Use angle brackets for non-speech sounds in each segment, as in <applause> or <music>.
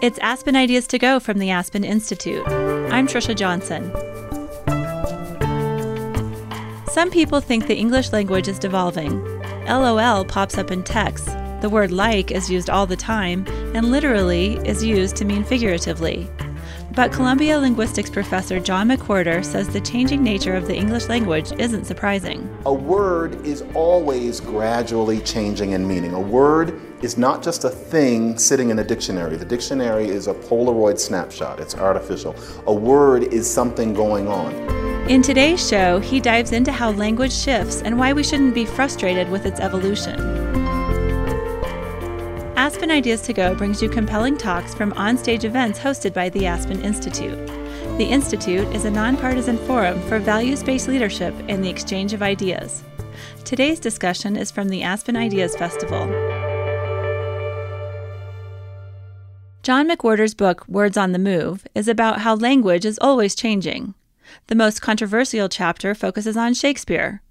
It's Aspen Ideas to Go from the Aspen Institute. I'm Trisha Johnson. Some people think the English language is devolving. LOL pops up in texts. The word like is used all the time, and literally is used to mean figuratively. But Columbia linguistics professor John McWhorter says the changing nature of the English language isn't surprising. A word is always gradually changing in meaning. A word is not just a thing sitting in a dictionary. The dictionary is a Polaroid snapshot, it's artificial. A word is something going on. In today's show, he dives into how language shifts and why we shouldn't be frustrated with its evolution. Aspen Ideas to Go brings you compelling talks from onstage events hosted by the Aspen Institute. The Institute is a nonpartisan forum for values based leadership and the exchange of ideas. Today's discussion is from the Aspen Ideas Festival. John McWhorter's book, Words on the Move, is about how language is always changing. The most controversial chapter focuses on Shakespeare.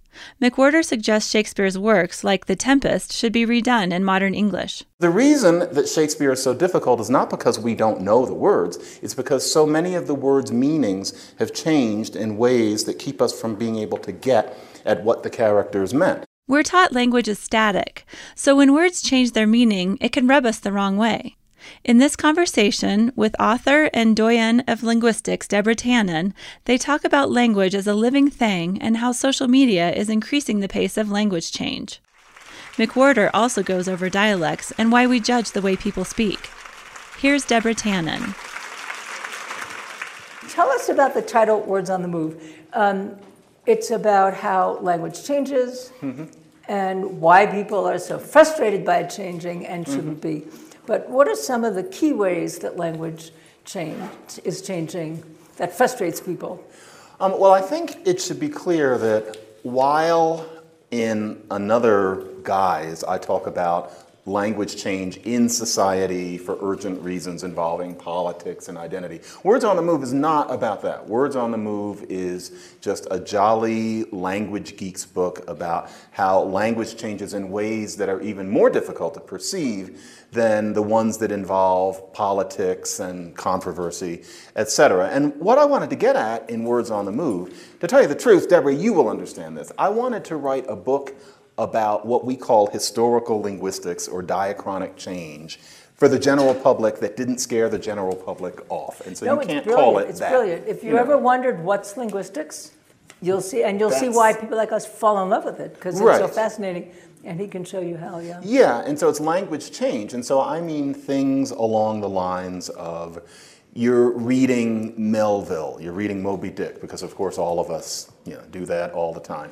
McWhorter suggests Shakespeare's works, like The Tempest, should be redone in modern English. The reason that Shakespeare is so difficult is not because we don't know the words, it's because so many of the words' meanings have changed in ways that keep us from being able to get at what the characters meant. We're taught language is static, so when words change their meaning, it can rub us the wrong way. In this conversation with author and doyen of linguistics Deborah Tannen, they talk about language as a living thing and how social media is increasing the pace of language change. McWhorter also goes over dialects and why we judge the way people speak. Here's Deborah Tannen. Tell us about the title Words on the Move. Um, it's about how language changes mm-hmm. and why people are so frustrated by it changing and shouldn't mm-hmm. be. But what are some of the key ways that language change is changing that frustrates people? Um, well, I think it should be clear that while in another guise I talk about language change in society for urgent reasons involving politics and identity. Words on the Move is not about that. Words on the Move is just a jolly language geeks book about how language changes in ways that are even more difficult to perceive than the ones that involve politics and controversy, etc. And what I wanted to get at in Words on the Move, to tell you the truth, Deborah, you will understand this. I wanted to write a book about what we call historical linguistics or diachronic change for the general public that didn't scare the general public off. And so no, you can't brilliant. call it it's that. It's brilliant. If you, you ever know. wondered what's linguistics, you'll see, and you'll That's, see why people like us fall in love with it because it's right. so fascinating. And he can show you how, yeah. Yeah, and so it's language change. And so I mean things along the lines of you're reading Melville, you're reading Moby Dick, because of course all of us you know, do that all the time.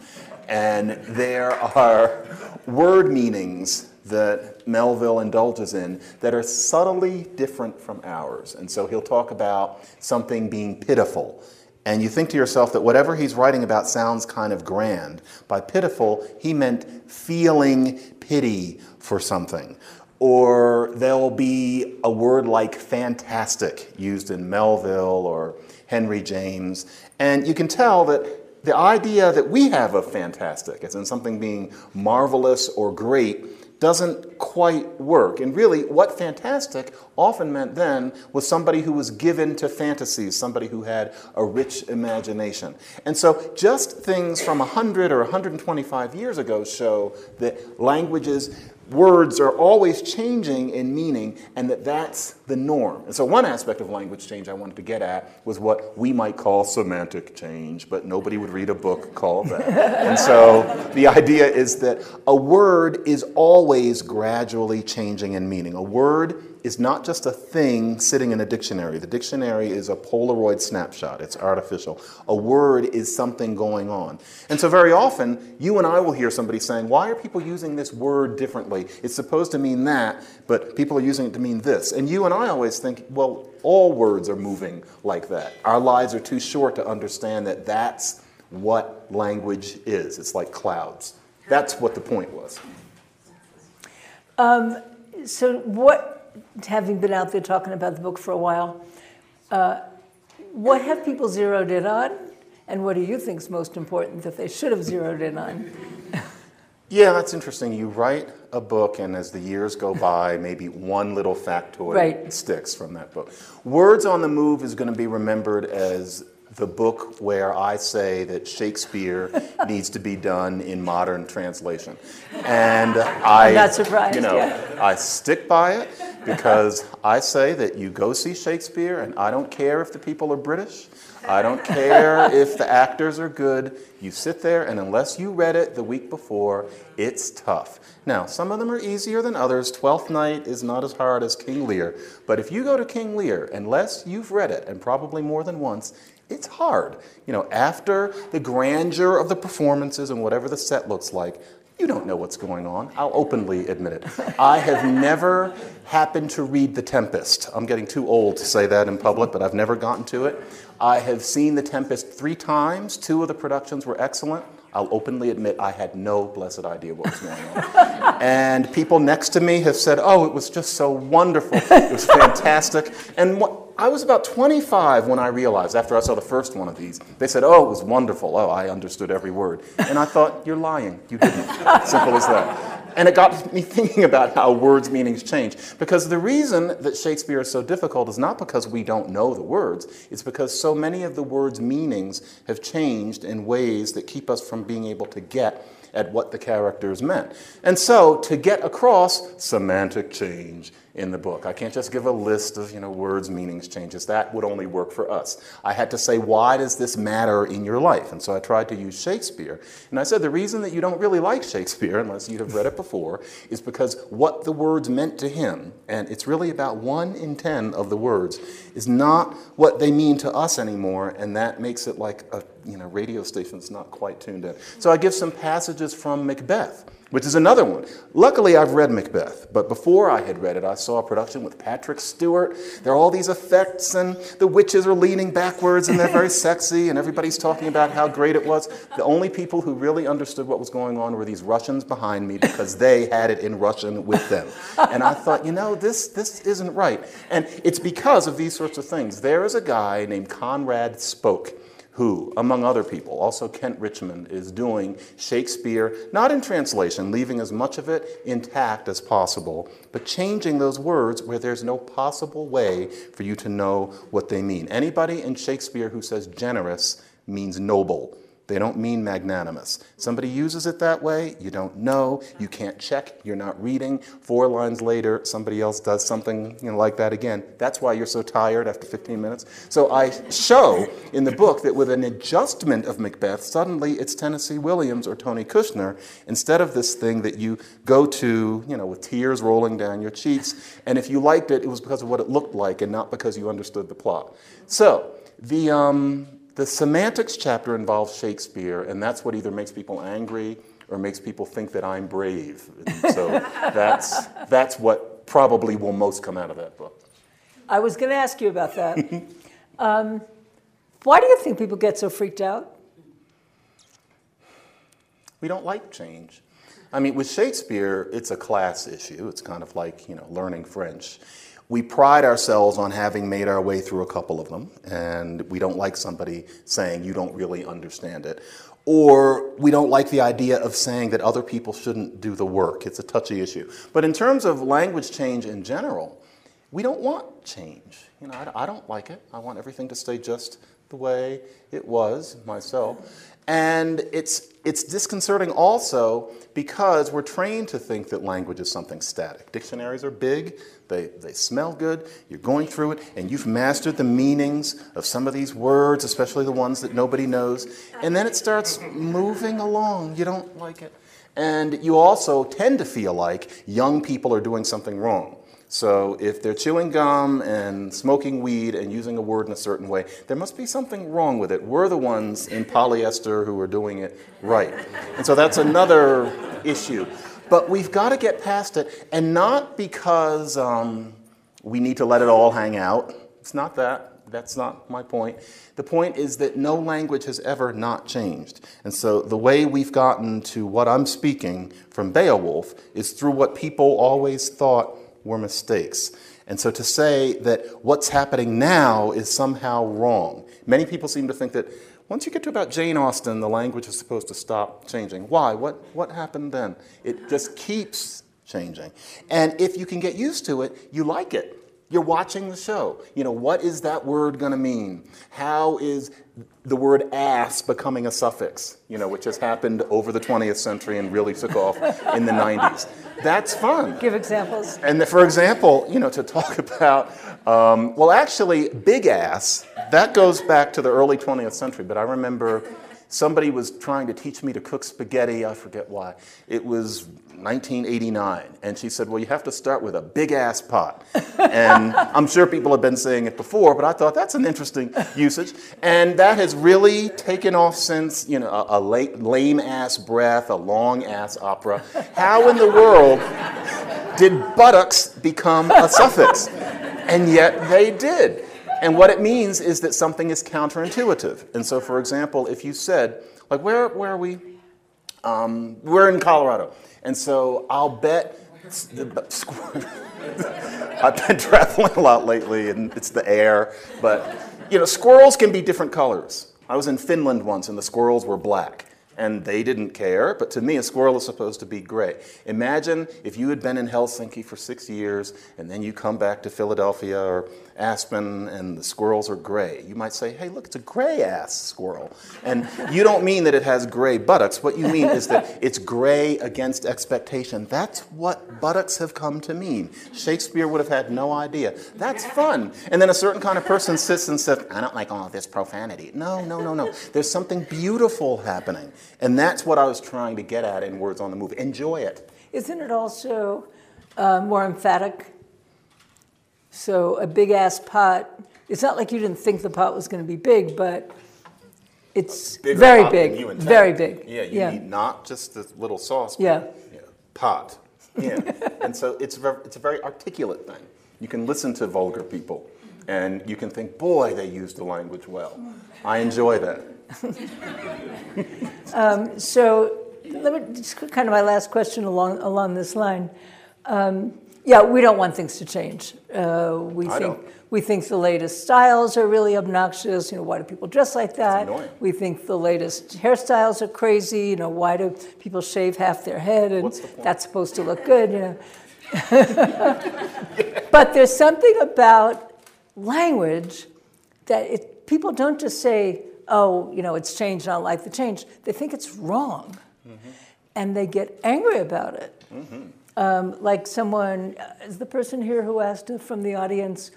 And there are word meanings that Melville indulges in that are subtly different from ours. And so he'll talk about something being pitiful. And you think to yourself that whatever he's writing about sounds kind of grand. By pitiful, he meant feeling pity for something or there'll be a word like fantastic used in Melville or Henry James. And you can tell that the idea that we have of fantastic, as in something being marvelous or great, doesn't quite work. And really, what fantastic often meant then was somebody who was given to fantasies, somebody who had a rich imagination. And so, just things from 100 or 125 years ago show that languages words are always changing in meaning and that that's the norm. And so, one aspect of language change I wanted to get at was what we might call semantic change, but nobody would read a book called that. <laughs> and so, the idea is that a word is always gradually changing in meaning. A word is not just a thing sitting in a dictionary. The dictionary is a Polaroid snapshot, it's artificial. A word is something going on. And so, very often, you and I will hear somebody saying, Why are people using this word differently? It's supposed to mean that, but people are using it to mean this. And you and I always think, Well, all words are moving like that. Our lives are too short to understand that that's what language is. It's like clouds. That's what the point was. Um, so, what having been out there talking about the book for a while, uh, what have people zeroed in on, and what do you think is most important that they should have zeroed in on? Yeah, that's interesting. You write a book, and as the years go by, maybe one little factoid Right. sticks from that book. Words on the Move is going to be remembered as the book where I say that Shakespeare <laughs> needs to be done in modern translation. <laughs> And i'm not surprised, you know, yeah. I stick by it because I say that you go see Shakespeare, and I don't care if the people are British. I don't care <laughs> if the actors are good. You sit there, and unless you read it the week before, it's tough. Now, some of them are easier than others. Twelfth Night is not as hard as King Lear. But if you go to King Lear, unless you've read it, and probably more than once, it's hard. You know, after the grandeur of the performances and whatever the set looks like, you don't know what's going on. I'll openly admit it. <laughs> I have never happened to read The Tempest. I'm getting too old to say that in public, but I've never gotten to it. I have seen The Tempest three times. Two of the productions were excellent. I'll openly admit I had no blessed idea what was going on. <laughs> and people next to me have said, oh, it was just so wonderful. It was fantastic. And what, I was about 25 when I realized, after I saw the first one of these, they said, oh, it was wonderful. Oh, I understood every word. And I thought, you're lying. You didn't. Simple as that. And it got me thinking about how words' meanings change. Because the reason that Shakespeare is so difficult is not because we don't know the words, it's because so many of the words' meanings have changed in ways that keep us from being able to get at what the characters meant. And so, to get across semantic change in the book, I can't just give a list of you know words, meanings, changes. That would only work for us. I had to say, why does this matter in your life? And so I tried to use Shakespeare. And I said, the reason that you don't really like Shakespeare, unless you have read it before, is because what the words meant to him, and it's really about one in ten of the words, is not what they mean to us anymore, and that makes it like a you know radio station that's not quite tuned in. So I give some passages from Macbeth which is another one. Luckily, I've read Macbeth, but before I had read it, I saw a production with Patrick Stewart. There are all these effects, and the witches are leaning backwards, and they're very <laughs> sexy, and everybody's talking about how great it was. The only people who really understood what was going on were these Russians behind me because they had it in Russian with them. And I thought, you know, this, this isn't right. And it's because of these sorts of things. There is a guy named Conrad Spoke who, among other people, also Kent Richmond, is doing Shakespeare, not in translation, leaving as much of it intact as possible, but changing those words where there's no possible way for you to know what they mean. Anybody in Shakespeare who says generous means noble. They don't mean magnanimous. Somebody uses it that way, you don't know, you can't check, you're not reading. Four lines later, somebody else does something you know, like that again. That's why you're so tired after 15 minutes. So I show in the book that with an adjustment of Macbeth, suddenly it's Tennessee Williams or Tony Kushner instead of this thing that you go to, you know, with tears rolling down your cheeks. And if you liked it, it was because of what it looked like and not because you understood the plot. So the um, the semantics chapter involves Shakespeare, and that's what either makes people angry or makes people think that I'm brave. And so <laughs> that's, that's what probably will most come out of that book. I was going to ask you about that. um, why do you think people get so freaked out? We don't like change. I mean, with Shakespeare, it's a class issue. It's kind of like, you know, learning French. We pride ourselves on having made our way through a couple of them, and we don't like somebody saying you don't really understand it. Or we don't like the idea of saying that other people shouldn't do the work. It's a touchy issue. But in terms of language change in general, we don't want change. You know, I, I don't like it. I want everything to stay just the way it was myself. And it's, it's disconcerting also because we're trained to think that language is something static. Dictionaries are big, they, they smell good, you're going through it, and you've mastered the meanings of some of these words, especially the ones that nobody knows, and then it starts moving along. You don't like it. And you also tend to feel like young people are doing something wrong. So if they're chewing gum and smoking weed and using a word in a certain way, there must be something wrong with it. We're the ones in polyester who are doing it right. And so that's another issue. But we've got to get past it, and not because um, we need to let it all hang out. It's not that. That's not my point. The point is that no language has ever not changed. And so the way we've gotten to what I'm speaking from Beowulf is through what people always thought were mistakes. And so to say that what's happening now is somehow wrong, many people seem to think that once you get to about Jane Austen, the language is supposed to stop changing. Why? What, what happened then? It just keeps changing. And if you can get used to it, you like it. You're watching the show. You know, what is that word going to mean? How is the word ass becoming a suffix, you know, which has happened over the 20th century and really took off in the 90s? That's fun. Give examples. And the, for example, you know, to talk <laughs> about, um, well, actually, big ass, that goes back to the early 20th century, but I remember somebody was trying to teach me to cook spaghetti, I forget why. It was 1989. And she said, Well, you have to start with a big ass pot. and <laughs> I'm sure people have been saying it before, but I thought that's an interesting usage. And that has really taken off since, you know, a, a lame ass breath, a long ass opera. How in the world did buttocks become a suffix? And yet they did. And what it means is that something is counterintuitive. And so, for example, if you said, like, where, where are we? Um, we're in Colorado. And so I'll bet. <laughs> I've been traveling a lot lately, and it's the air. But you know, squirrels can be different colors. I was in Finland once, and the squirrels were black and they didn't care, but to me, a squirrel is supposed to be gray. Imagine if you had been in Helsinki for six years and then you come back to Philadelphia or Aspen and the squirrels are gray. You might say, hey, look, it's a gray ass squirrel. And you don't mean that it has gray buttocks. What you mean is that it's gray against expectation. That's what buttocks have come to mean. Shakespeare would have had no idea. That's fun. And then a certain kind of person sits and says, I don't like all this profanity. No, no, no, no. There's something beautiful happening. And that's what I was trying to get at in Words on the Move. Enjoy it. Isn't it also uh, more emphatic? So a big ass pot, it's not like you didn't think the pot was going to be big, but it's Bigger very big. Very big. Yeah, you yeah. need not just the little sauce. Yeah. yeah. Pot. Yeah. and so it's, very, it's a very articulate thing. You can listen to vulgar people and you can think, boy, they use the language well. I enjoy that. <laughs> um, so, let me just kind of my last question along along this line. Um, yeah, we don't want things to change. Uh, we I think don't. we think the latest styles are really obnoxious. You know, why do people dress like that? We think the latest hairstyles are crazy. You know, why do people shave half their head and the that's supposed to look good? You know. <laughs> but there's something about language that it, people don't just say, oh, you know, it's changed, I don't like the change. They think it's wrong. Mm-hmm. And they get angry about it. Mm-hmm. Um, like someone, uh, is the person here who asked from the audience,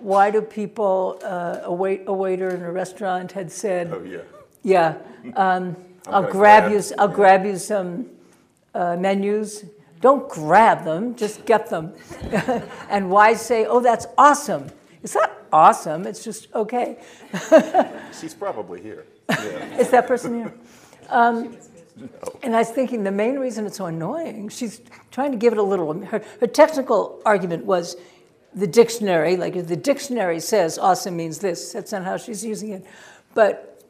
why do people, uh, a, wait, a waiter in a restaurant had said, Oh, yeah. yeah, <laughs> um, I'll grab grab- you, I'll yeah. grab you some uh, menus. Don't grab them, just get them. <laughs> and why say, oh, that's awesome? It's not awesome, it's just okay. <laughs> She's probably here. Yeah. <laughs> Is that person here? Um, And I was thinking the main reason it's so annoying, she's trying to give it a little. Her, her technical argument was the dictionary, like if the dictionary says awesome means this, that's not how she's using it. But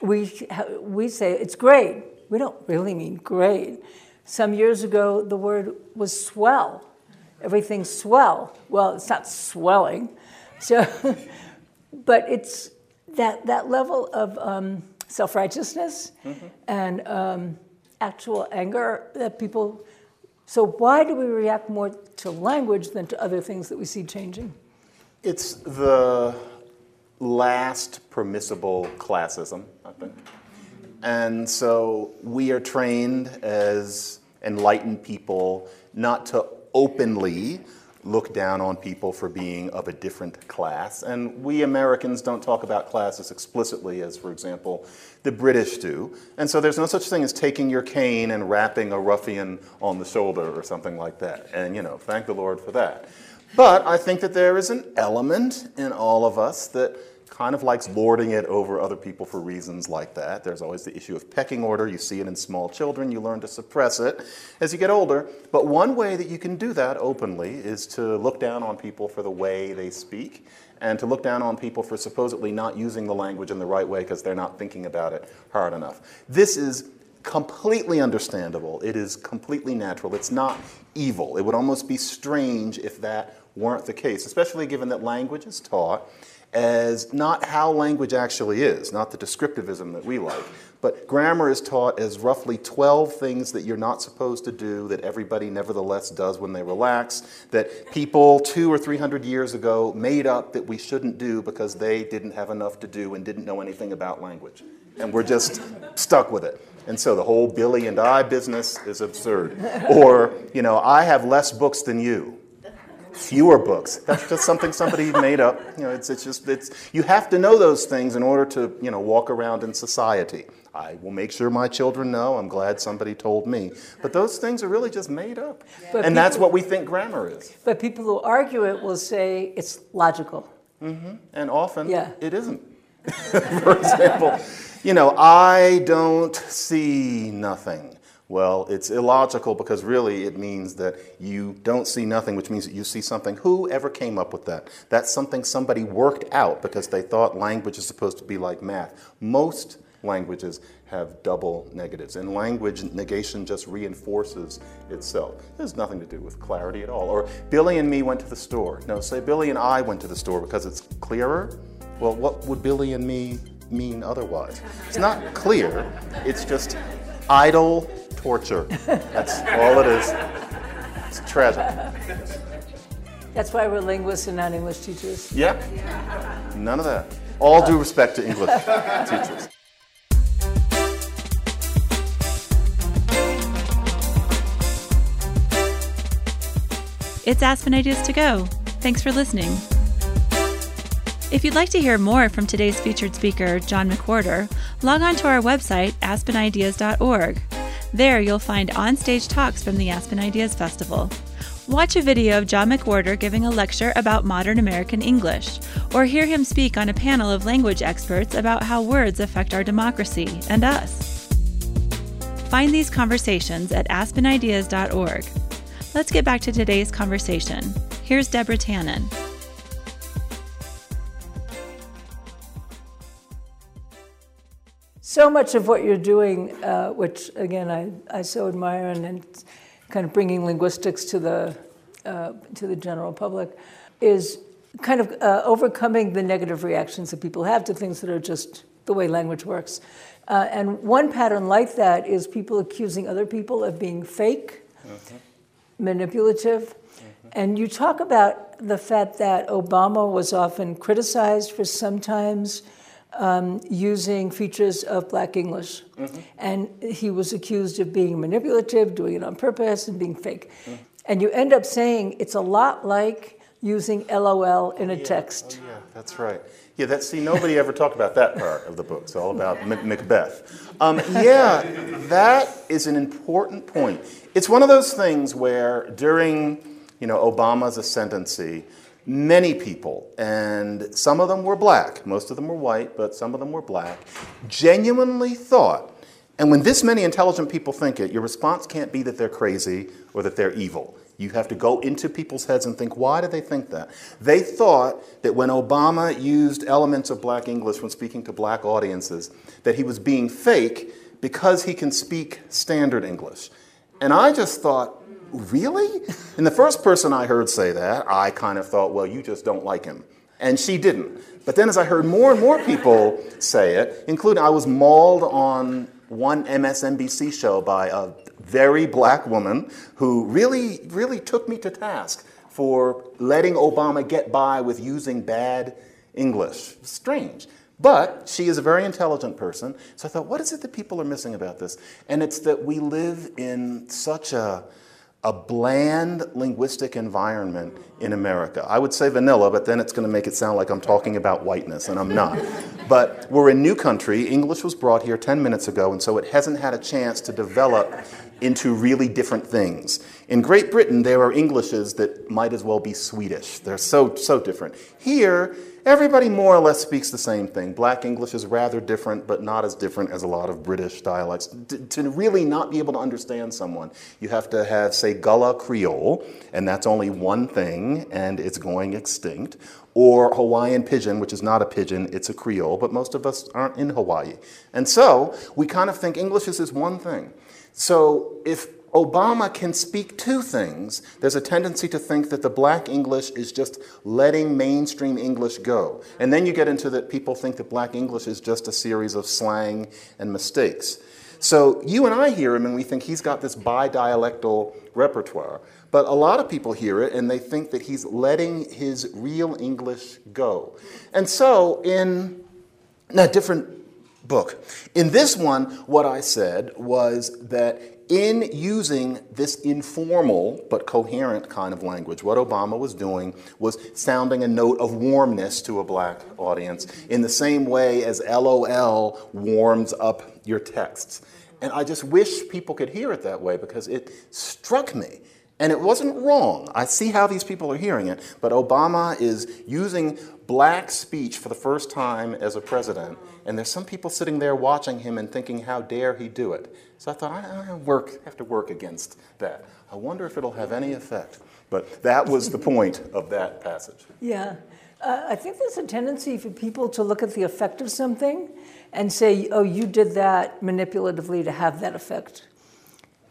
we, we say it's great. We don't really mean great. Some years ago, the word was swell. Everything's swell. Well, it's not swelling. So, <laughs> but it's that, that level of um, self righteousness Mm-hmm. and um, actual anger that people. So, why do we react more to language than to other things that we see changing? It's the last permissible classism, I think. And so we are trained as enlightened people not to openly look down on people for being of a different class. And we Americans don't talk about classes explicitly as, for example, the British do. And so there's no such thing as taking your cane and rapping a ruffian on the shoulder or something like that. And, you know, thank the Lord for that. But I think that there is an element in all of us that kind of likes lording it over other people for reasons like that. There's always the issue of pecking order. You see it in small children, you learn to suppress it as you get older. But one way that you can do that openly is to look down on people for the way they speak and to look down on people for supposedly not using the language in the right way because they're not thinking about it hard enough. This is completely understandable. It is completely natural. It's not evil. It would almost be strange if that weren't the case, especially given that language is taught as not how language actually is, not the descriptivism that we like, but grammar is taught as roughly 12 things that you're not supposed to do that everybody nevertheless does when they relax, that people two or three hundred years ago made up that we shouldn't do because they didn't have enough to do and didn't know anything about language. And we're just stuck with it. And so the whole Billy and I business is absurd. Or, you know, I have less books than you fewer books. That's just something somebody <laughs> made up. You know, it's, it's just it's you have to know those things in order to you know walk around in society. I will make sure my children know. I'm glad somebody told me. But those things are really just made up, But and that's what we think grammar is. But people who argue it will say it's logical. Mm-hmm. And often Yeah. it isn't. <laughs> For example, you know, I don't see nothing. Well, it's illogical because really it means that you don't see nothing, which means that you see something. Who ever came up with that? That's something somebody worked out because they thought language is supposed to be like math. Most languages have double negatives, and language negation just reinforces itself. It has nothing to do with clarity at all. Or Billy and me went to the store. No, say Billy and I went to the store because it's clearer. Well, what would Billy and me mean otherwise? It's not clear, it's just idle torture. That's all it is. It's tragic. That's why we're linguists and not English teachers. Yep. None of that. All due respect to English <laughs> teachers. It's Aspen Ideas to Go. Thanks for listening. If you'd like to hear more from today's featured speaker, John McWhorter, log on to our website, aspenideas.org. There you'll find on-stage talks from the Aspen Ideas Festival. Watch a video of John McWhorter giving a lecture about modern American English, or hear him speak on a panel of language experts about how words affect our democracy and us. Find these conversations at aspenideas.org. Let's get back to today's conversation. Here's Deborah Tannen. So much of what you're doing, uh, which again I, I so admire, and, and kind of bringing linguistics to the uh, to the general public, is kind of uh, overcoming the negative reactions that people have to things that are just the way language works. Uh, and one pattern like that is people accusing other people of being fake, manipulative. And you talk about the fact that Obama was often criticized for sometimes um, using features of black English. And he was accused of being manipulative, doing it on purpose, and being fake. And you end up saying it's a lot like using LOL in a text. Oh, yeah, that's right. Yeah, that's, see, nobody ever talked about that part of the book. It's all about Macbeth. Um, yeah, that is an important point. It's one of those things where during, you know, Obama's ascendancy, many people, and some of them were black, most of them were white, but some of them were black, genuinely thought, and when this many intelligent people think it, your response can't be that they're crazy or that they're evil. You have to go into people's heads and think, why do they think that? They thought that when Obama used elements of black English when speaking to black audiences, that he was being fake because he can speak standard English. And I just thought, really? And the first person I heard say that, I kind of thought, well, you just don't like him. And she didn't. But then as I heard more and more people say it, including I was mauled on one MSNBC show by a very black woman who really, really took me to task for letting Obama get by with using bad English. Strange. But she is a very intelligent person. So I thought, what is it that people are missing about this? And it's that we live in such a, a bland linguistic environment in America. I would say vanilla, but then it's going to make it sound like I'm talking about whiteness, and I'm not. but we're a new country. English was brought here 10 minutes ago, and so it hasn't had a chance to develop into really different things. In Great Britain, there are Englishes that might as well be Swedish. They're so, so different. Here, everybody more or less speaks the same thing. Black English is rather different, but not as different as a lot of British dialects. D- to really not be able to understand someone, you have to have, say, Gullah Creole, and that's only one thing, and it's going extinct. Or Hawaiian Pidgin, which is not a pidgin, it's a Creole, but most of us aren't in Hawaii. And so we kind of think English is this one thing. So if Obama can speak two things, there's a tendency to think that the black English is just letting mainstream English go. And then you get into that people think that black English is just a series of slang and mistakes. So you and I hear him and we think he's got this bi-dialectal repertoire. But a lot of people hear it and they think that he's letting his real English go. And so in a different book. In this one, what I said was that in using this informal but coherent kind of language, what Obama was doing was sounding a note of warmness to a black audience in the same way as LOL warms up your texts. And I just wish people could hear it that way because it struck me. And it wasn't wrong. I see how these people are hearing it, but Obama is using black speech for the first time as a president, and there's some people sitting there watching him and thinking, how dare he do it? So I thought, I, I work, have to work against that. I wonder if it'll have any effect. But that was the point of that passage. Yeah. Uh, I think there's a tendency for people to look at the effect of something and say, oh, you did that manipulatively to have that effect.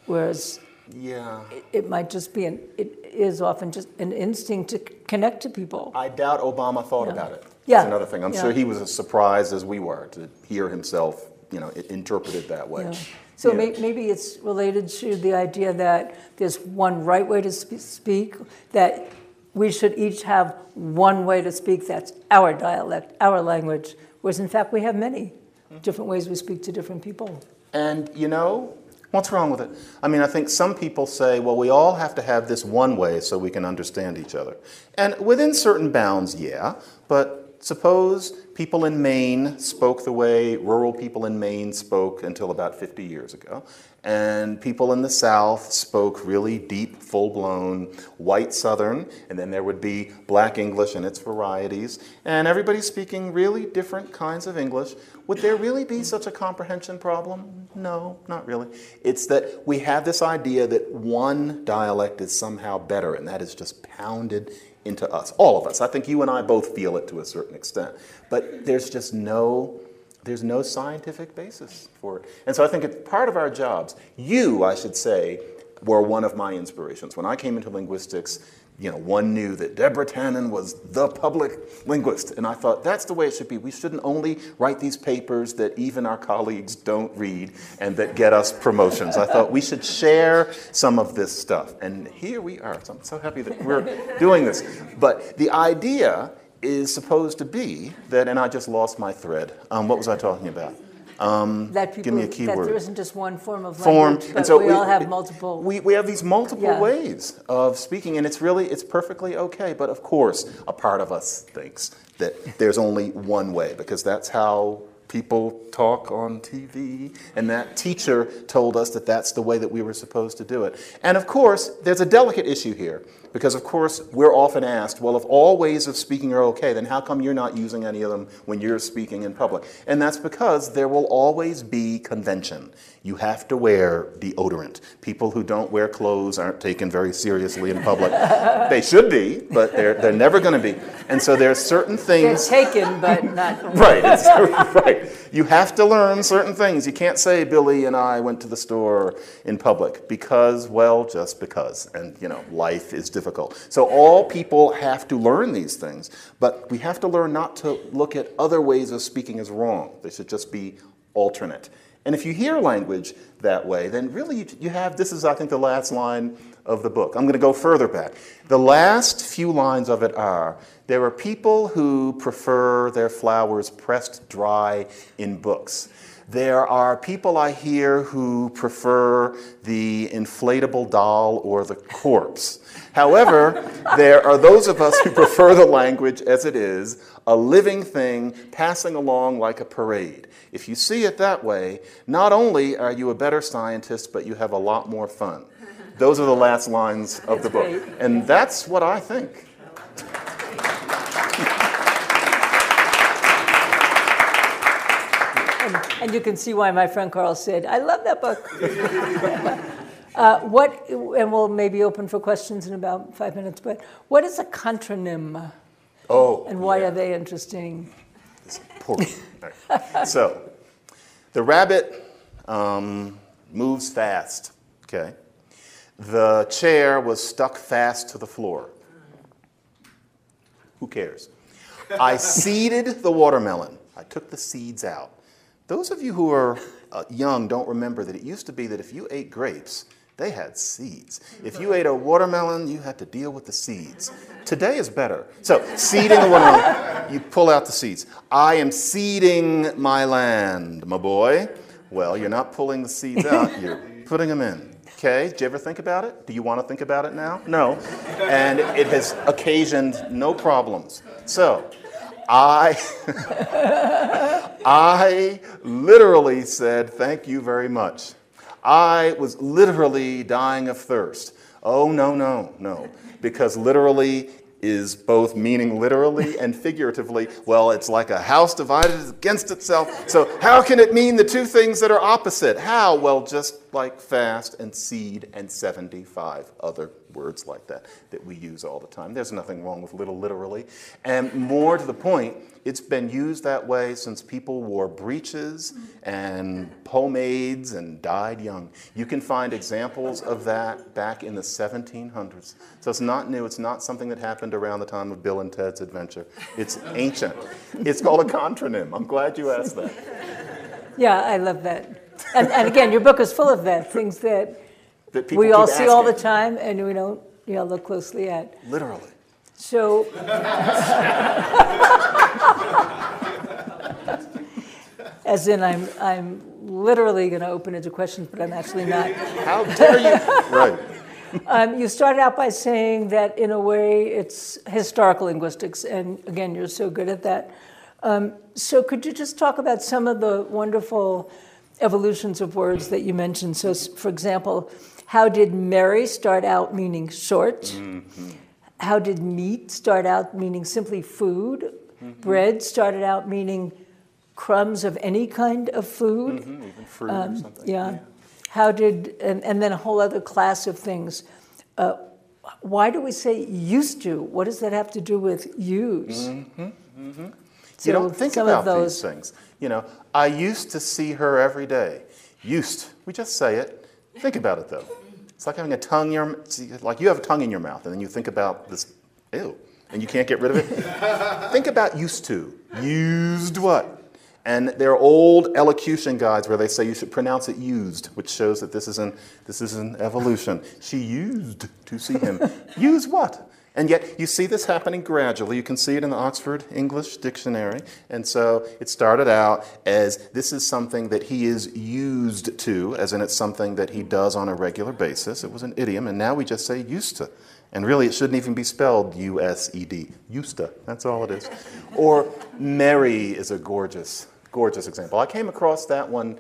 Whereas Yeah. it, it might just be an, it is often just an instinct to connect to people. I doubt Obama thought Yeah. about it. Yeah. That's another thing. I'm Yeah. sure he was as surprised as we were to hear himself, you know, interpreted that way. Yeah. So may, maybe it's related to the idea that there's one right way to sp- speak, that we should each have one way to speak, that's our dialect, our language, whereas in fact we have many mm-hmm. different ways we speak to different people. And you know, what's wrong with it? I mean, I think some people say, well, we all have to have this one way so we can understand each other. And within certain bounds, yeah, but suppose people in Maine spoke the way rural people in Maine spoke until about 50 years ago, and people in the South spoke really deep, full blown white Southern, and then there would be black English and its varieties, and everybody speaking really different kinds of English. Would there really be such a comprehension problem? No, not really. It's that we have this idea that one dialect is somehow better, and that is just pounded into us, all of us. I think you and I both feel it to a certain extent. But there's just no there's no scientific basis for it. And so I think it's part of our jobs. You, I should say, were one of my inspirations. When I came into linguistics, you know, one knew that Deborah Tannen was the public linguist. And I thought that's the way it should be. We shouldn't only write these papers that even our colleagues don't read and that get us promotions. I thought we should share some of this stuff. And here we are. So I'm so happy that we're doing this. But the idea is supposed to be that, and I just lost my thread. Um, what was I talking about? Um, That people, give me a that keyword. there isn't just one form of Form, language, but and so we, all have multiple. We, we have these multiple Yeah. ways of speaking, and it's really it's perfectly okay. But of course, a part of us thinks that there's only one way because that's how people talk on TV, and that teacher told us that that's the way that we were supposed to do it. And of course, there's a delicate issue here because, of course, we're often asked, well, if all ways of speaking are okay, then how come you're not using any of them when you're speaking in public? And that's because there will always be convention. You have to wear deodorant. People who don't wear clothes aren't taken very seriously in public. <laughs> they should be, but they're, they're never going to be. And so there are certain They're things. taken, but <laughs> not. Right, it's, <laughs> right. You have to learn certain things. You can't say Billy and I went to the store in public because, well, just because. And, you know, life is difficult. So all people have to learn these things, but we have to learn not to look at other ways of speaking as wrong. They should just be alternate. And if you hear language that way, then really you, have this is, I think, the last line of the book. I'm going to go further back. The last few lines of it are there are people who prefer their flowers pressed dry in books. There are people I hear who prefer the inflatable doll or the corpse. However, there are those of us who prefer the language as it is, a living thing passing along like a parade. If you see it that way, not only are you a better scientist, but you have a lot more fun. Those are the last lines of the book. And that's what I think. And, and you can see why my friend Carl said, I love that book. <laughs> uh, what, and we'll maybe open for questions in about five minutes, but what is a contronym Oh. and why yeah. are they interesting? So, the rabbit um, moves fast. Okay. The chair was stuck fast to the floor. Who cares? I seeded the watermelon. I took the seeds out. Those of you who are uh, young don't remember that it used to be that if you ate grapes, they had seeds. If you ate a watermelon, you had to deal with the seeds. Today is better. So, seeding the watermelon, <laughs> you pull out the seeds. I am seeding my land, my boy. Well, you're not pulling the seeds out, <laughs> you're putting them in. Okay, did you ever think about it? Do you want to think about it now? No. <laughs> And it has occasioned no problems. So, I I literally said, Thank you very much. I was literally dying of thirst. Oh, no, no, no. Because literally is both meaning literally and figuratively. Well, it's like a house divided against itself. So, how can it mean the two things that are opposite? How? Well, just like fast and seed and 75 other words like that that we use all the time. There's nothing wrong with little literally. And more to the point, it's been used that way since people wore breeches and pomades and died young. You can find examples of that back in the 1700s. So it's not new. It's not something that happened around the time of Bill and Ted's Adventure. It's ancient. It's called a contronym. I'm glad you asked that. Yeah, I love that. And, and again, your book is full of that, things that That people we all see all the time and we don't you know, look closely at. Literally. So, <laughs> as in, I'm, I'm literally going to open it to questions, but I'm actually not. How dare you? <laughs> right. Um, you started out by saying that, in a way, it's historical linguistics, and again, you're so good at that. Um, so, could you just talk about some of the wonderful evolutions of words that you mentioned? So, for example, how did merry start out meaning short? Mm-hmm. How did meat start out meaning simply food? Mm-hmm. Bread started out meaning crumbs of any kind of food. Mhm, Even fruit or um, something. Yeah. How did, and, and then a whole other class of things. Uh, why do we say used to? What does that have to do with use? Mm-hmm, you So don't think about those, these things. You know, I used to see her every day. Used. We just say it. Think about it though. It's like having a tongue in your like you have a tongue in your mouth and then you think about this ew and you can't get rid of it. <laughs> think about used to. Used what? And there are old elocution guides where they say you should pronounce it used, which shows that this is an this is an evolution. She used to see him. <laughs> Use what? And yet, you see this happening gradually. You can see it in the Oxford English Dictionary. And so it started out as this is something that he is used to, as in it's something that he does on a regular basis. It was an idiom, and now we just say used to. And really, it shouldn't even be spelled U S E D. Used to. That's all it is. <laughs> Or merry is a gorgeous, gorgeous example. I came across that one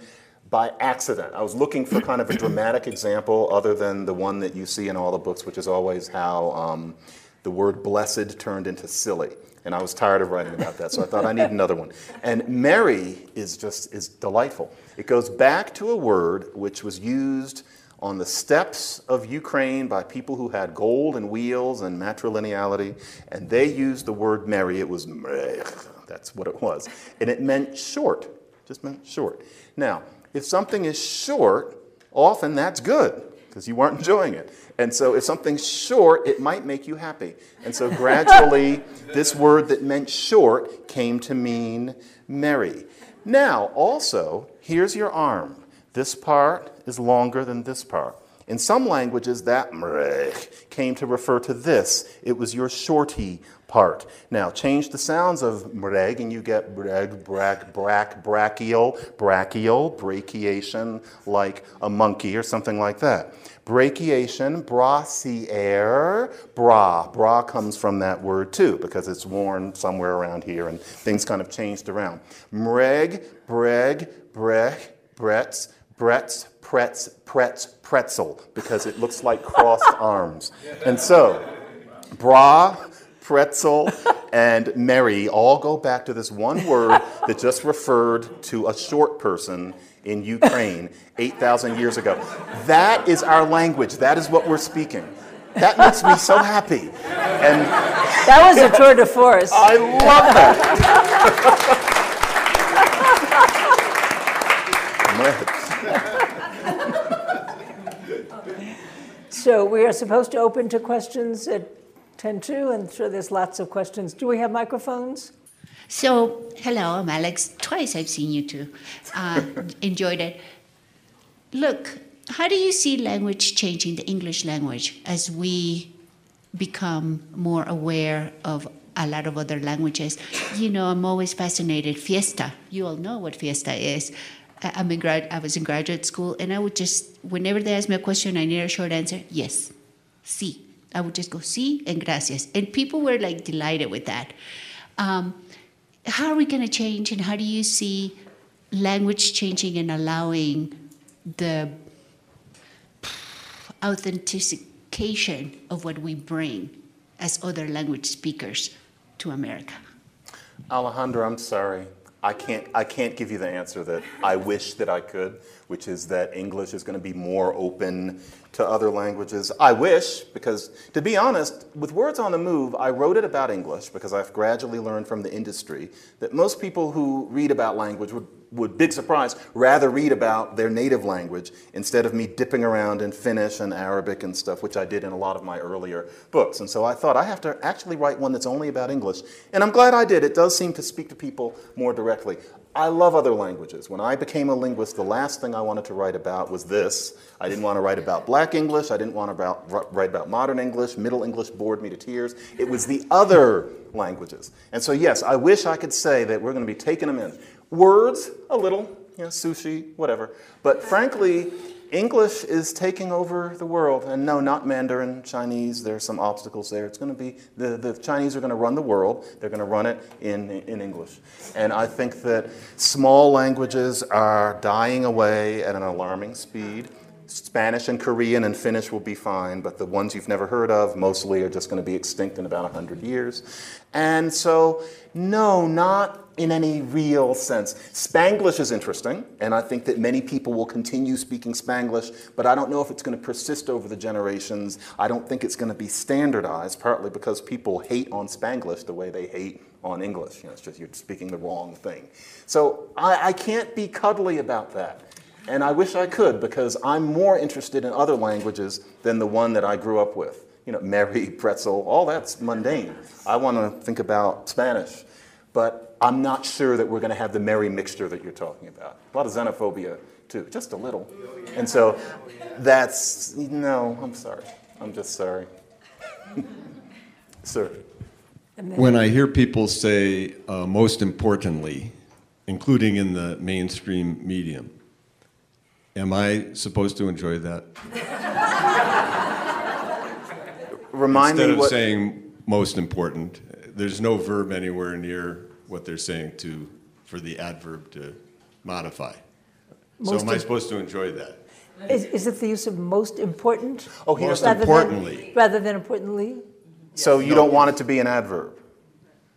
by accident. I was looking for kind of a dramatic example other than the one that you see in all the books, which is always how um, the word blessed turned into silly. And I was tired of writing about that, so I thought I need another one. And merry is just is delightful. It goes back to a word which was used on the steppes of Ukraine by people who had gold and wheels and matrilineality, and they used the word merry. It was merry. That's what it was. And it meant short, just meant short. Now, if something is short, often that's good because you weren't <laughs> enjoying it. And so if something's short, it might make you happy. And so gradually, <laughs> this word that meant short came to mean merry. Now, also, here's your arm. This part is longer than this part. In some languages, that mreg came to refer to this. It was your shorty part. Now, change the sounds of mreg and you get breg, brak, brak, brachial, brachial, brachiation, like a monkey or something like that. Brachiation, brassiere, bra. Bra comes from that word too because it's worn somewhere around here and things kind of changed around. Mreg, breg, brech, bretz, bretz, pretz, pretz, pretzel because it looks like crossed <laughs> arms. And so, bra, pretzel, and merry all go back to this one word that just referred to a short person in Ukraine 8,000 years ago. That is our language. That is what we're speaking. That makes me so happy. And That was a tour de force. I love that. <laughs> So we are supposed to open to questions at 10 to, and sure there's lots of questions. Do we have microphones? So, hello, I'm Alex. Twice I've seen you two. Uh, <laughs> enjoyed it. Look, how do you see language changing, the English language, as we become more aware of a lot of other languages? You know, I'm always fascinated. Fiesta, you all know what fiesta is. I'm in grad, I was in graduate school, and I would just, whenever they asked me a question, I need a short answer yes, sí. I would just go, sí, and gracias. And people were like delighted with that. Um, how are we going to change and how do you see language changing and allowing the authentication of what we bring as other language speakers to America? Alejandro, I'm sorry. I can't, I can't give you the answer that I wish that I could, which is that English is going to be more open to other languages. I wish, because to be honest, with Words on the Move, I wrote it about English because I've gradually learned from the industry that most people who read about language would would, big surprise, rather read about their native language instead of me dipping around in Finnish and Arabic and stuff, which I did in a lot of my earlier books. And so I thought I have to actually write one that's only about English. And I'm glad I did. It does seem to speak to people more directly. I love other languages. When I became a linguist, the last thing I wanted to write about was this. I didn't want to write about black English. I didn't want to about, write about modern English. Middle English bored me to tears. It was the other languages. And so, yes, I wish I could say that we're going to be taking them in. Words, a little, you know, sushi, whatever. But frankly, English is taking over the world. And no, not Mandarin, Chinese. There's some obstacles there. It's going to be, the, the Chinese are going to run the world. They're going to run it in, in English. And I think that small languages are dying away at an alarming speed. Spanish and Korean and Finnish will be fine, but the ones you've never heard of mostly are just going to be extinct in about 100 years. And so, no, not in any real sense. Spanglish is interesting, and I think that many people will continue speaking Spanglish, but I don't know if it's going to persist over the generations. I don't think it's going to be standardized, partly because people hate on Spanglish the way they hate on English. You know, it's just you're speaking the wrong thing. So I, I can't be cuddly about that. And I wish I could because I'm more interested in other languages than the one that I grew up with. You know, Mary, <laughs> pretzel, all that's mundane. I want to think about Spanish. But I'm not sure that we're going to have the merry mixture that you're talking about. A lot of xenophobia, too, just a little. And so that's, no, I'm sorry. I'm just sorry. <laughs> Sir. When I hear people say, uh, most importantly, including in the mainstream medium, am I supposed to enjoy that? Remind Instead me of what. saying most important, there's no verb anywhere near what they're saying to for the adverb to modify. so Most am I supposed to enjoy that? Is, is it the use of most important? Oh, he Most rather than- importantly. Rather than importantly? so you don't want it to be an adverb.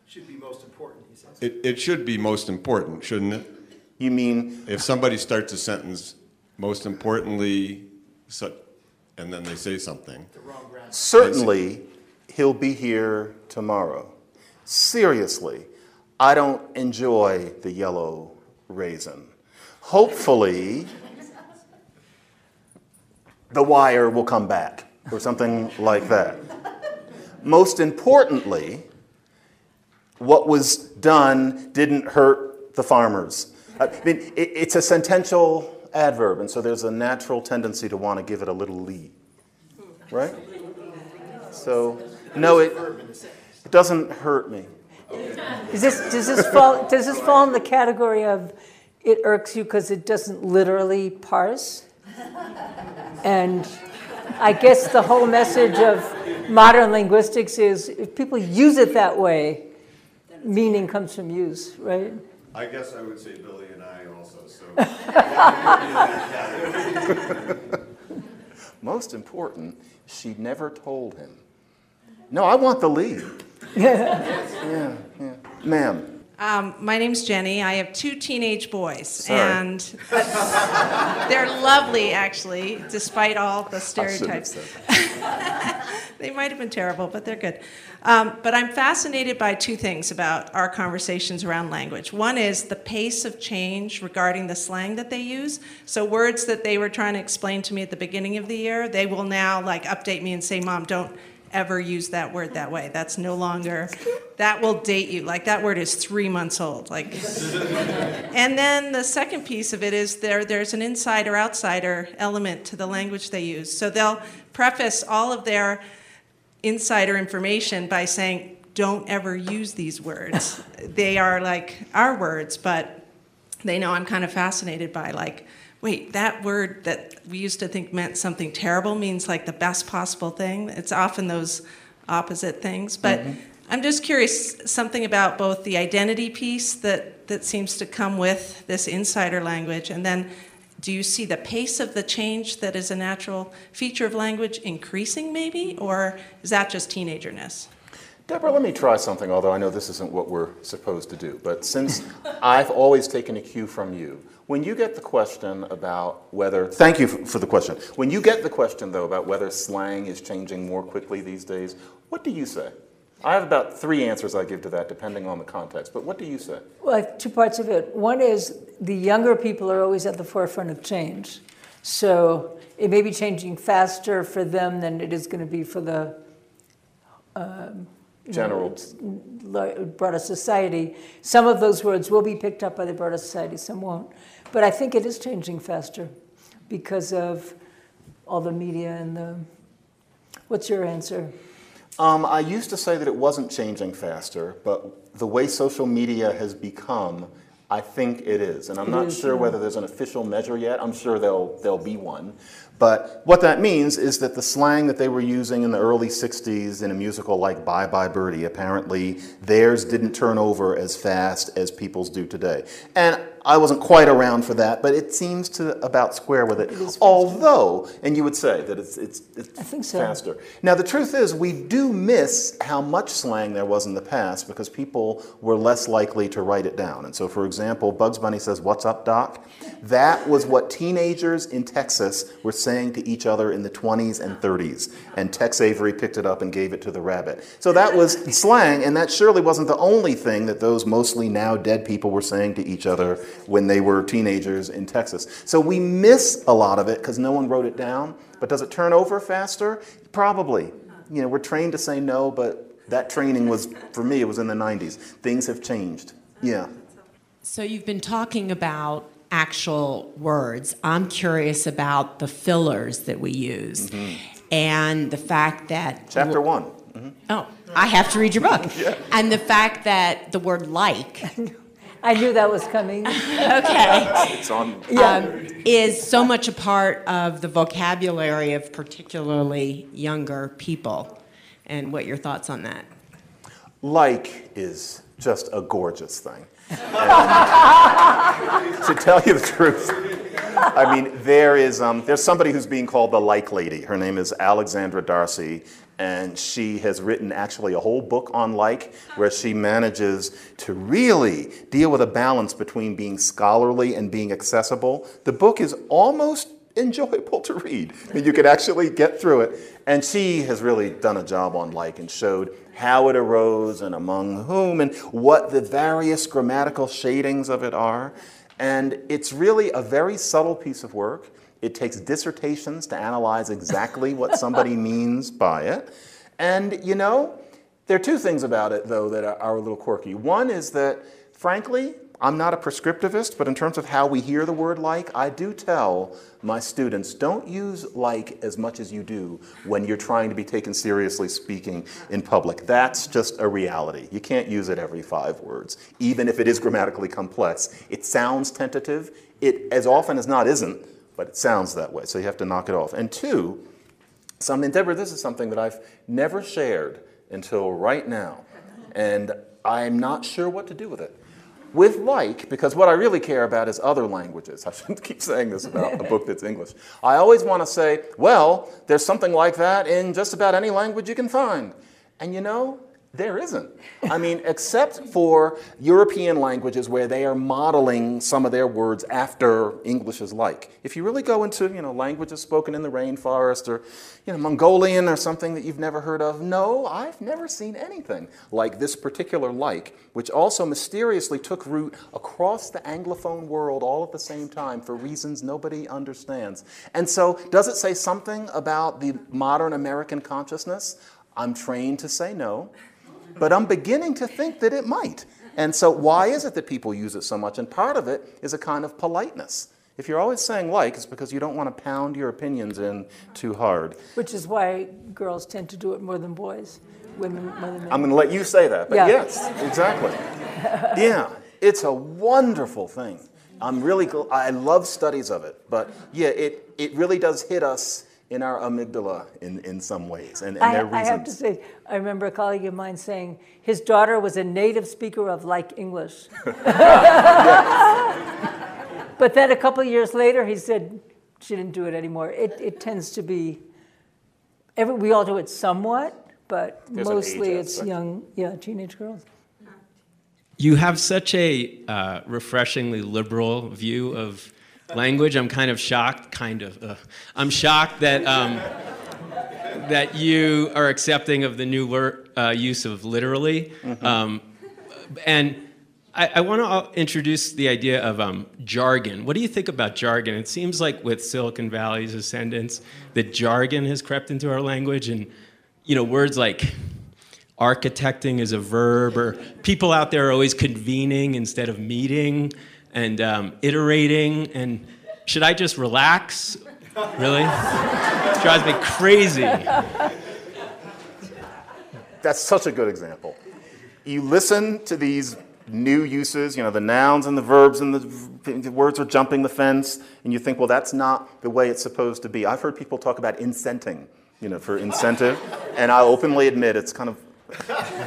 should be most important, he says. It, it should be most important, shouldn't it? You mean, If somebody starts a sentence, most importantly, so, and then they say something, certainly he'll be here tomorrow. Seriously, I don't enjoy the yellow raisin. Hopefully, the wire will come back or something like that. Most importantly, what was done didn't hurt the farmers. I mean, it, it's a sentential adverb, and so there's a natural tendency to want to give it a little lead, right? So, no, it, it doesn't hurt me. Is this, does this fall, does this fall in the category of it irks you because it doesn't literally parse? And I guess the whole message of modern linguistics is if people use it that way, meaning comes from use, right? I guess I would say Billy and I also, so. <laughs> Most important, she never told him. No, I want the lead. <laughs> Yeah. Yeah. Ma'am, Um, my name's Jenny. I have two teenage boys, Sorry. and <laughs> they're lovely, actually, despite all the I shouldn't have stereotypes. <laughs> They might have been terrible, but they're good. Um, but I'm fascinated by two things about our conversations around language. One is the pace of change regarding the slang that they use. So words that they were trying to explain to me at the beginning of the year, they will now like update me and say, "Mom, don't." Ever use that word that way? That's no longer. That will date you. Like that word is three months old. Like and then the second piece of it is there there's an insider outsider element to the language they use. So they'll preface all of their insider information by saying don't ever use these words. they are like our words, but they know I'm kind of fascinated by like wait, that word that we used to think meant something terrible means like the best possible thing. It's often those opposite things, but mm-hmm. I'm just curious something about both the identity piece that, that seems to come with this insider language, and then do you see the pace of the change that is a natural feature of language increasing, maybe, or is that just teenagerness? Deborah, let me try something, although I know this isn't what we're supposed to do. But since I've always taken a cue from you, when you get the question about whether, thank you for the question. When you get the question, though, about whether slang is changing more quickly these days, what do you say? I have about three answers I give to that, depending on the context. But what do you say? Well, two parts of it. One is the younger people are always at the forefront of change. So it may be changing faster for them than it is going to be for the um, General. broader society. Some of those words will be picked up by the broader society, some won't. But I think it is changing faster because of all the media and the. What's your answer? Um, I used to say that it wasn't changing faster, but the way social media has become, I think it is. And I'm It not sure whether there's an official measure yet. I'm sure there'll, there'll be one. But what that means is that the slang that they were using in the early 60s in a musical like Bye Bye Birdie, apparently theirs didn't turn over as fast as people's do today. And I wasn't quite around for that, but it seems to about square with it. Although, and you would say that it's, it's, it's so. faster. Now, the truth is, we do miss how much slang there was in the past because people were less likely to write it down. And so, for example, Bugs Bunny says, What's up, Doc? That was what teenagers in Texas were saying to each other in the 20s and 30s. And Tex Avery picked it up and gave it to the rabbit. So that was slang, and that surely wasn't the only thing that those mostly now dead people were saying to each other when they were teenagers in Texas. So we miss a lot of it because no one wrote it down. But does it turn over faster? Probably. You know, we're trained to say no, but that training was, for me, it was in the 90s. Things have changed. Yeah. So you've been talking about actual words. I'm curious about the fillers that we use mm-hmm. and the fact that Chapter one. Oh, I have to read your book. <laughs> yeah. And the fact that the word like I knew that was coming. <laughs> okay It's on. um, is so much a part of the vocabulary of particularly younger people. And what your thoughts on that? Like is just a gorgeous thing. <laughs> To tell you the truth, I mean, there is um, there's somebody who's being called the like lady. Her name is Alexandra D'Arcy, and she has written actually a whole book on like, where she manages to really deal with a balance between being scholarly and being accessible. The book is almost enjoyable to read. I mean, you could actually get through it. And she has really done a job on like and showed how it arose and among whom and what the various grammatical shadings of it are. And it's really a very subtle piece of work. It takes dissertations to analyze exactly what <laughs> somebody means by it. And you know, there are two things about it, though, that are, are a little quirky. One is that, frankly, I'm not a prescriptivist, but in terms of how we hear the word like, I do tell my students don't use like as much as you do when you're trying to be taken seriously speaking in public. That's just a reality. You can't use it every five words, even if it is grammatically complex. It sounds tentative. It, as often as not, isn't, but it sounds that way, so you have to knock it off. And two, something, Deborah, this is something that I've never shared until right now, and I'm not sure what to do with it with like, because what I really care about is other languages. <laughs> I shouldn't keep saying this about a book that's English. I always want to say, well, there's something like that in just about any language you can find. And you know, there isn't. I mean, except for European languages where they are modeling some of their words after English is like. If you really go into, you know, languages spoken in the rainforest or, you know, Mongolian or something that you've never heard of, no, I've never seen anything like this particular like, which also mysteriously took root across the Anglophone world all at the same time for reasons nobody understands. And so, does it say something about the modern American consciousness? I'm trained to say no but I'm beginning to think that it might. And so, why is it that people use it so much? And part of it is a kind of politeness. If you're always saying like, it's because you don't want to pound your opinions in too hard. Which is why girls tend to do it more than boys, women more than men. I'm going to let you say that, but Yeah. yes, exactly. yeah, it's a wonderful thing. I'm really, I love studies of it, but yeah, it, it really does hit us in our amygdala in, in some ways, and, and I, there are I have to say, I remember a colleague of mine saying his daughter was a native speaker of like English. <laughs> <laughs> but then a couple of years later, he said she didn't do it anymore. It, it tends to be, every, we all do it somewhat, but There's mostly it's aspect. young, yeah, teenage girls. You have such a uh, refreshingly liberal view of language. I'm kind of shocked, kind of. Uh, I'm shocked that um, that you are accepting of the new uh, use of literally. Um, and I, I want to introduce the idea of um, jargon. What do you think about jargon? It seems like with Silicon Valley's ascendance, that jargon has crept into our language, and you know words like architecting is a verb, or people out there are always convening instead of meeting, and um, iterating. And should I just relax? Really? drives me crazy. That's such a good example. You listen to these new uses, you know, the nouns and the verbs and the, the words are jumping the fence, and you think, well, that's not the way it's supposed to be. I've heard people talk about incenting, you know, for incentive, and I openly admit it's kind of,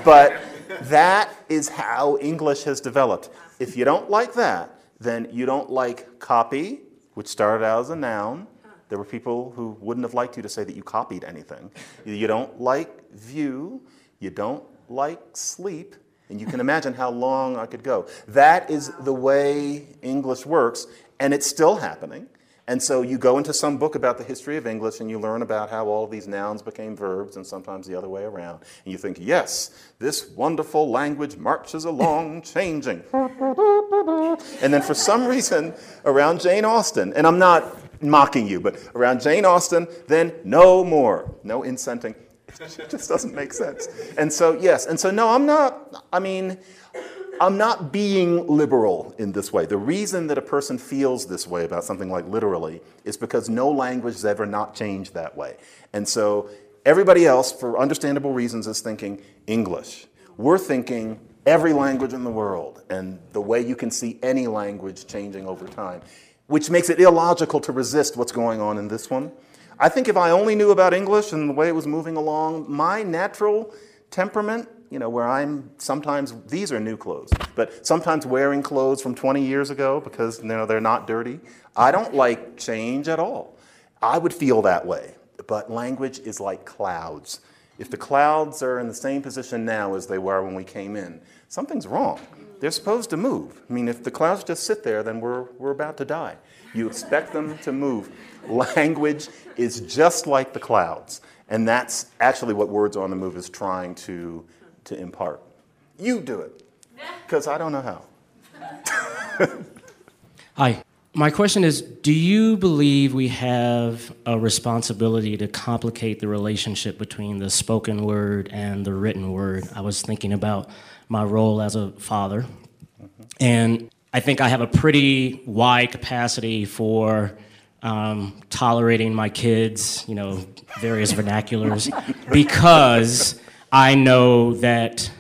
but that is how English has developed. If you don't like that, then you don't like copy, which started out as a noun. There were people who wouldn't have liked you to say that you copied anything. You don't like view, you don't like sleep, and you can imagine how long I could go. That is the way English works, and it's still happening. And so you go into some book about the history of English and you learn about how all of these nouns became verbs and sometimes the other way around. And you think, yes, this wonderful language marches along, <laughs> changing. And then for some reason, around Jane Austen, and I'm not mocking you, but around Jane Austen, then no more, no incenting. <laughs> It just doesn't make sense. And so, yes, and so, no, I'm not, I mean, I'm not being liberal in this way. The reason that a person feels this way about something like literally is because no language has ever not changed that way. And so everybody else, for understandable reasons, is thinking English. We're thinking every language in the world and the way you can see any language changing over time, which makes it illogical to resist what's going on in this one. I think if I only knew about English and the way it was moving along, my natural temperament, you know, where I'm sometimes, these are new clothes, but sometimes wearing clothes from 20 years ago because, you know, they're not dirty. I don't like change at all. I would feel that way. But language is like clouds. If the clouds are in the same position now as they were when we came in, something's wrong. They're supposed to move. I mean, if the clouds just sit there, then we're, we're about to die. You expect them to move. Language is just like the clouds. And that's actually what Words on the Move is trying to, to impart. You do it, because I don't know how. <laughs> Hi. My question is Do you believe we have a responsibility to complicate the relationship between the spoken word and the written word? I was thinking about my role as a father. And I think I have a pretty wide capacity for um, tolerating my kids, you know, various vernaculars, <laughs> because I know that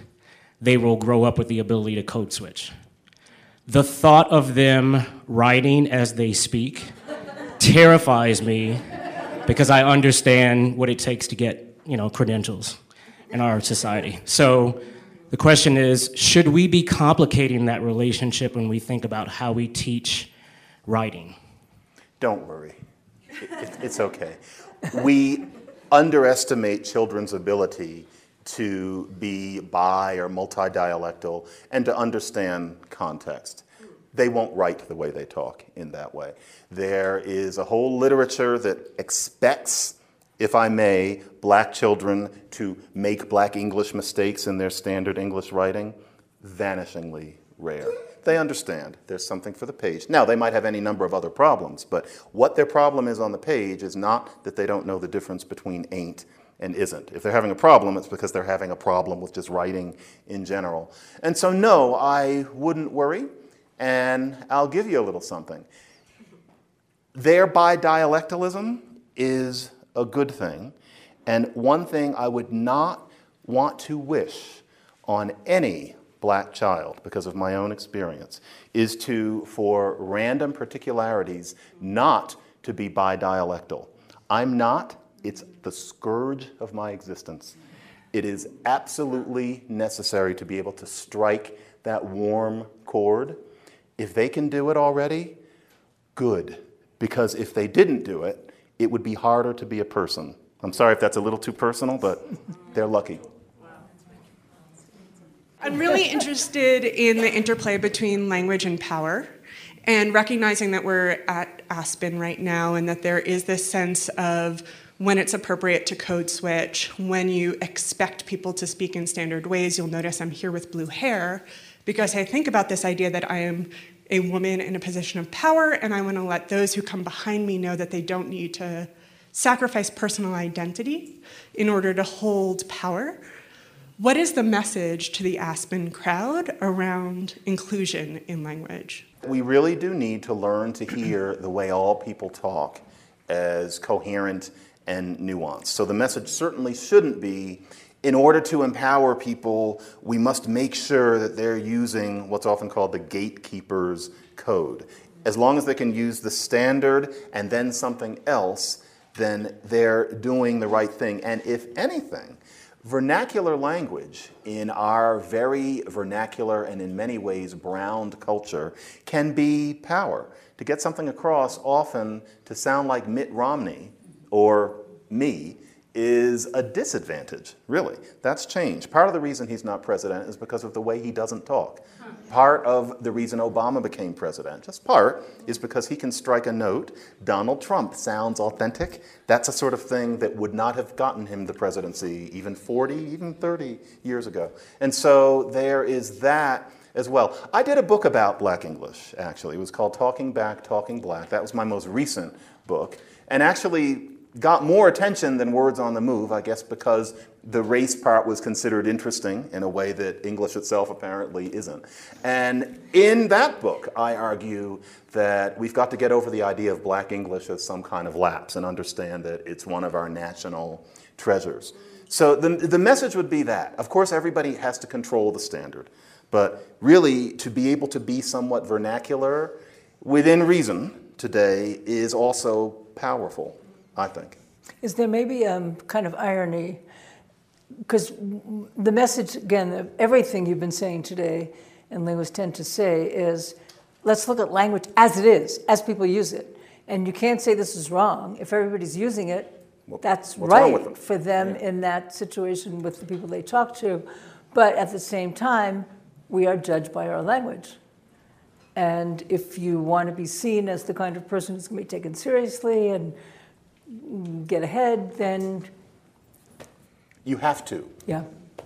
they will grow up with the ability to code switch. The thought of them writing as they speak terrifies me because I understand what it takes to get, you know, credentials in our society. So the question is, should we be complicating that relationship when we think about how we teach writing? Don't worry. It, it, it's okay. We underestimate children's ability to be bi or multi dialectal and to understand context. They won't write the way they talk in that way. There is a whole literature that expects, if I may, black children to make black English mistakes in their standard English writing. Vanishingly rare. They understand there's something for the page. Now, they might have any number of other problems, but what their problem is on the page is not that they don't know the difference between ain't and isn't. If they're having a problem, it's because they're having a problem with just writing in general. And so, no, I wouldn't worry, and I'll give you a little something. Their bidialectalism is a good thing, and one thing I would not want to wish on any black child, because of my own experience, is to, for random particularities, not to be bidialectal. I'm not, it's the scourge of my existence. It is absolutely necessary to be able to strike that warm chord. If they can do it already, good. Because if they didn't do it, it would be harder to be a person. I'm sorry if that's a little too personal, but they're lucky. I'm really interested in the interplay between language and power and recognizing that we're at Aspen right now and that there is this sense of when it's appropriate to code switch, when you expect people to speak in standard ways. You'll notice I'm here with blue hair because I think about this idea that I am a woman in a position of power and I want to let those who come behind me know that they don't need to sacrifice personal identity in order to hold power. What is the message to the Aspen crowd around inclusion in language? We really do need to learn to hear the way all people talk as coherent and nuance. So the message certainly shouldn't be in order to empower people, we must make sure that they're using what's often called the gatekeeper's code. As long as they can use the standard and then something else, then they're doing the right thing. And if anything, vernacular language in our very vernacular and in many ways browned culture can be power. To get something across, often to sound like Mitt Romney or me is a disadvantage, really. That's changed. Part of the reason he's not president is because of the way he doesn't talk. Part of the reason Obama became president, just part, is because he can strike a note. Donald Trump sounds authentic. That's a sort of thing that would not have gotten him the presidency even 40, even 30 years ago. And so there is that as well. I did a book about Black English, actually. It was called Talking Back, Talking Black. That was my most recent book. And actually, got more attention than Words on the Move, I guess because the race part was considered interesting in a way that English itself apparently isn't. And in that book, I argue that we've got to get over the idea of black English as some kind of lapse and understand that it's one of our national treasures. So the, the message would be that. Of course, everybody has to control the standard, but really to be able to be somewhat vernacular within reason today is also powerful. I think. Is there maybe um, kind of irony? Because the message, again, of everything you've been saying today, and linguists tend to say, is let's look at language as it is, as people use it. And you can't say this is wrong. If everybody's using it, well, that's right them? for them yeah. in that situation with the people they talk to. But at the same time, we are judged by our language. And if you want to be seen as the kind of person who's going to be taken seriously and get ahead, then you have to. Yeah.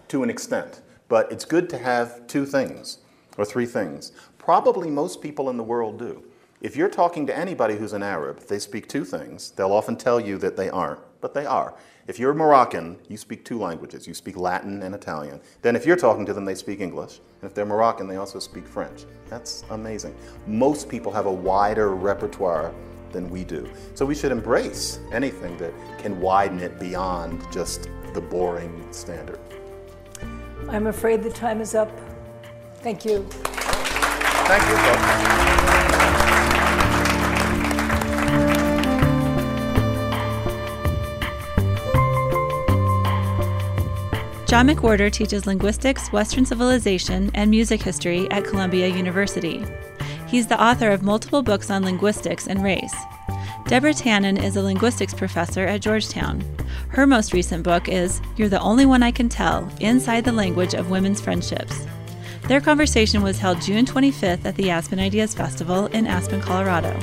To an extent. But it's good to have two things or three things. Probably most people in the world do. If you're talking to anybody who's an Arab, they speak two things. They'll often tell you that they aren't. but they are. If you're Moroccan, you speak two languages. You speak Latin and Italian. Then if you're talking to them, they speak English. And if they're Moroccan, they also speak French. That's amazing. Most people have a wider repertoire than we do. So we should embrace anything that can widen it beyond just the boring standard. I'm afraid the time is up. Thank you. Thank you. John McWhorter teaches linguistics, Western civilization, and music history at Columbia University. He's the author of multiple books on linguistics and race. Deborah Tannen is a linguistics professor at Georgetown. Her most recent book is You're the Only One I Can Tell Inside the Language of Women's Friendships. Their conversation was held June 25th at the Aspen Ideas Festival in Aspen, Colorado.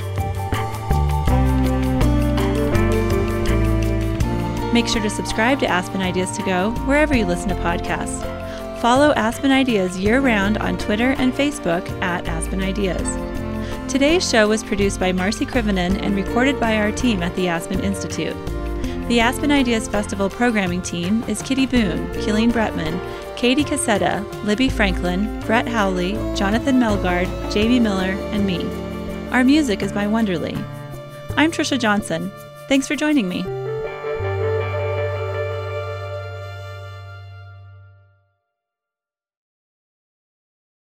Make sure to subscribe to Aspen Ideas to Go wherever you listen to podcasts. Follow Aspen Ideas year round on Twitter and Facebook at Aspen Ideas. Today's show was produced by Marci Krivonen and recorded by our team at the Aspen Institute. The Aspen Ideas Festival programming team is Kitty Boone, Keeleen Bretman, Katie Cassetta, Libby Franklin, Brett Howley, Jonathan Melgard, Jamie Miller, and me. Our music is by Wonderly. I'm Trisha Johnson. Thanks for joining me.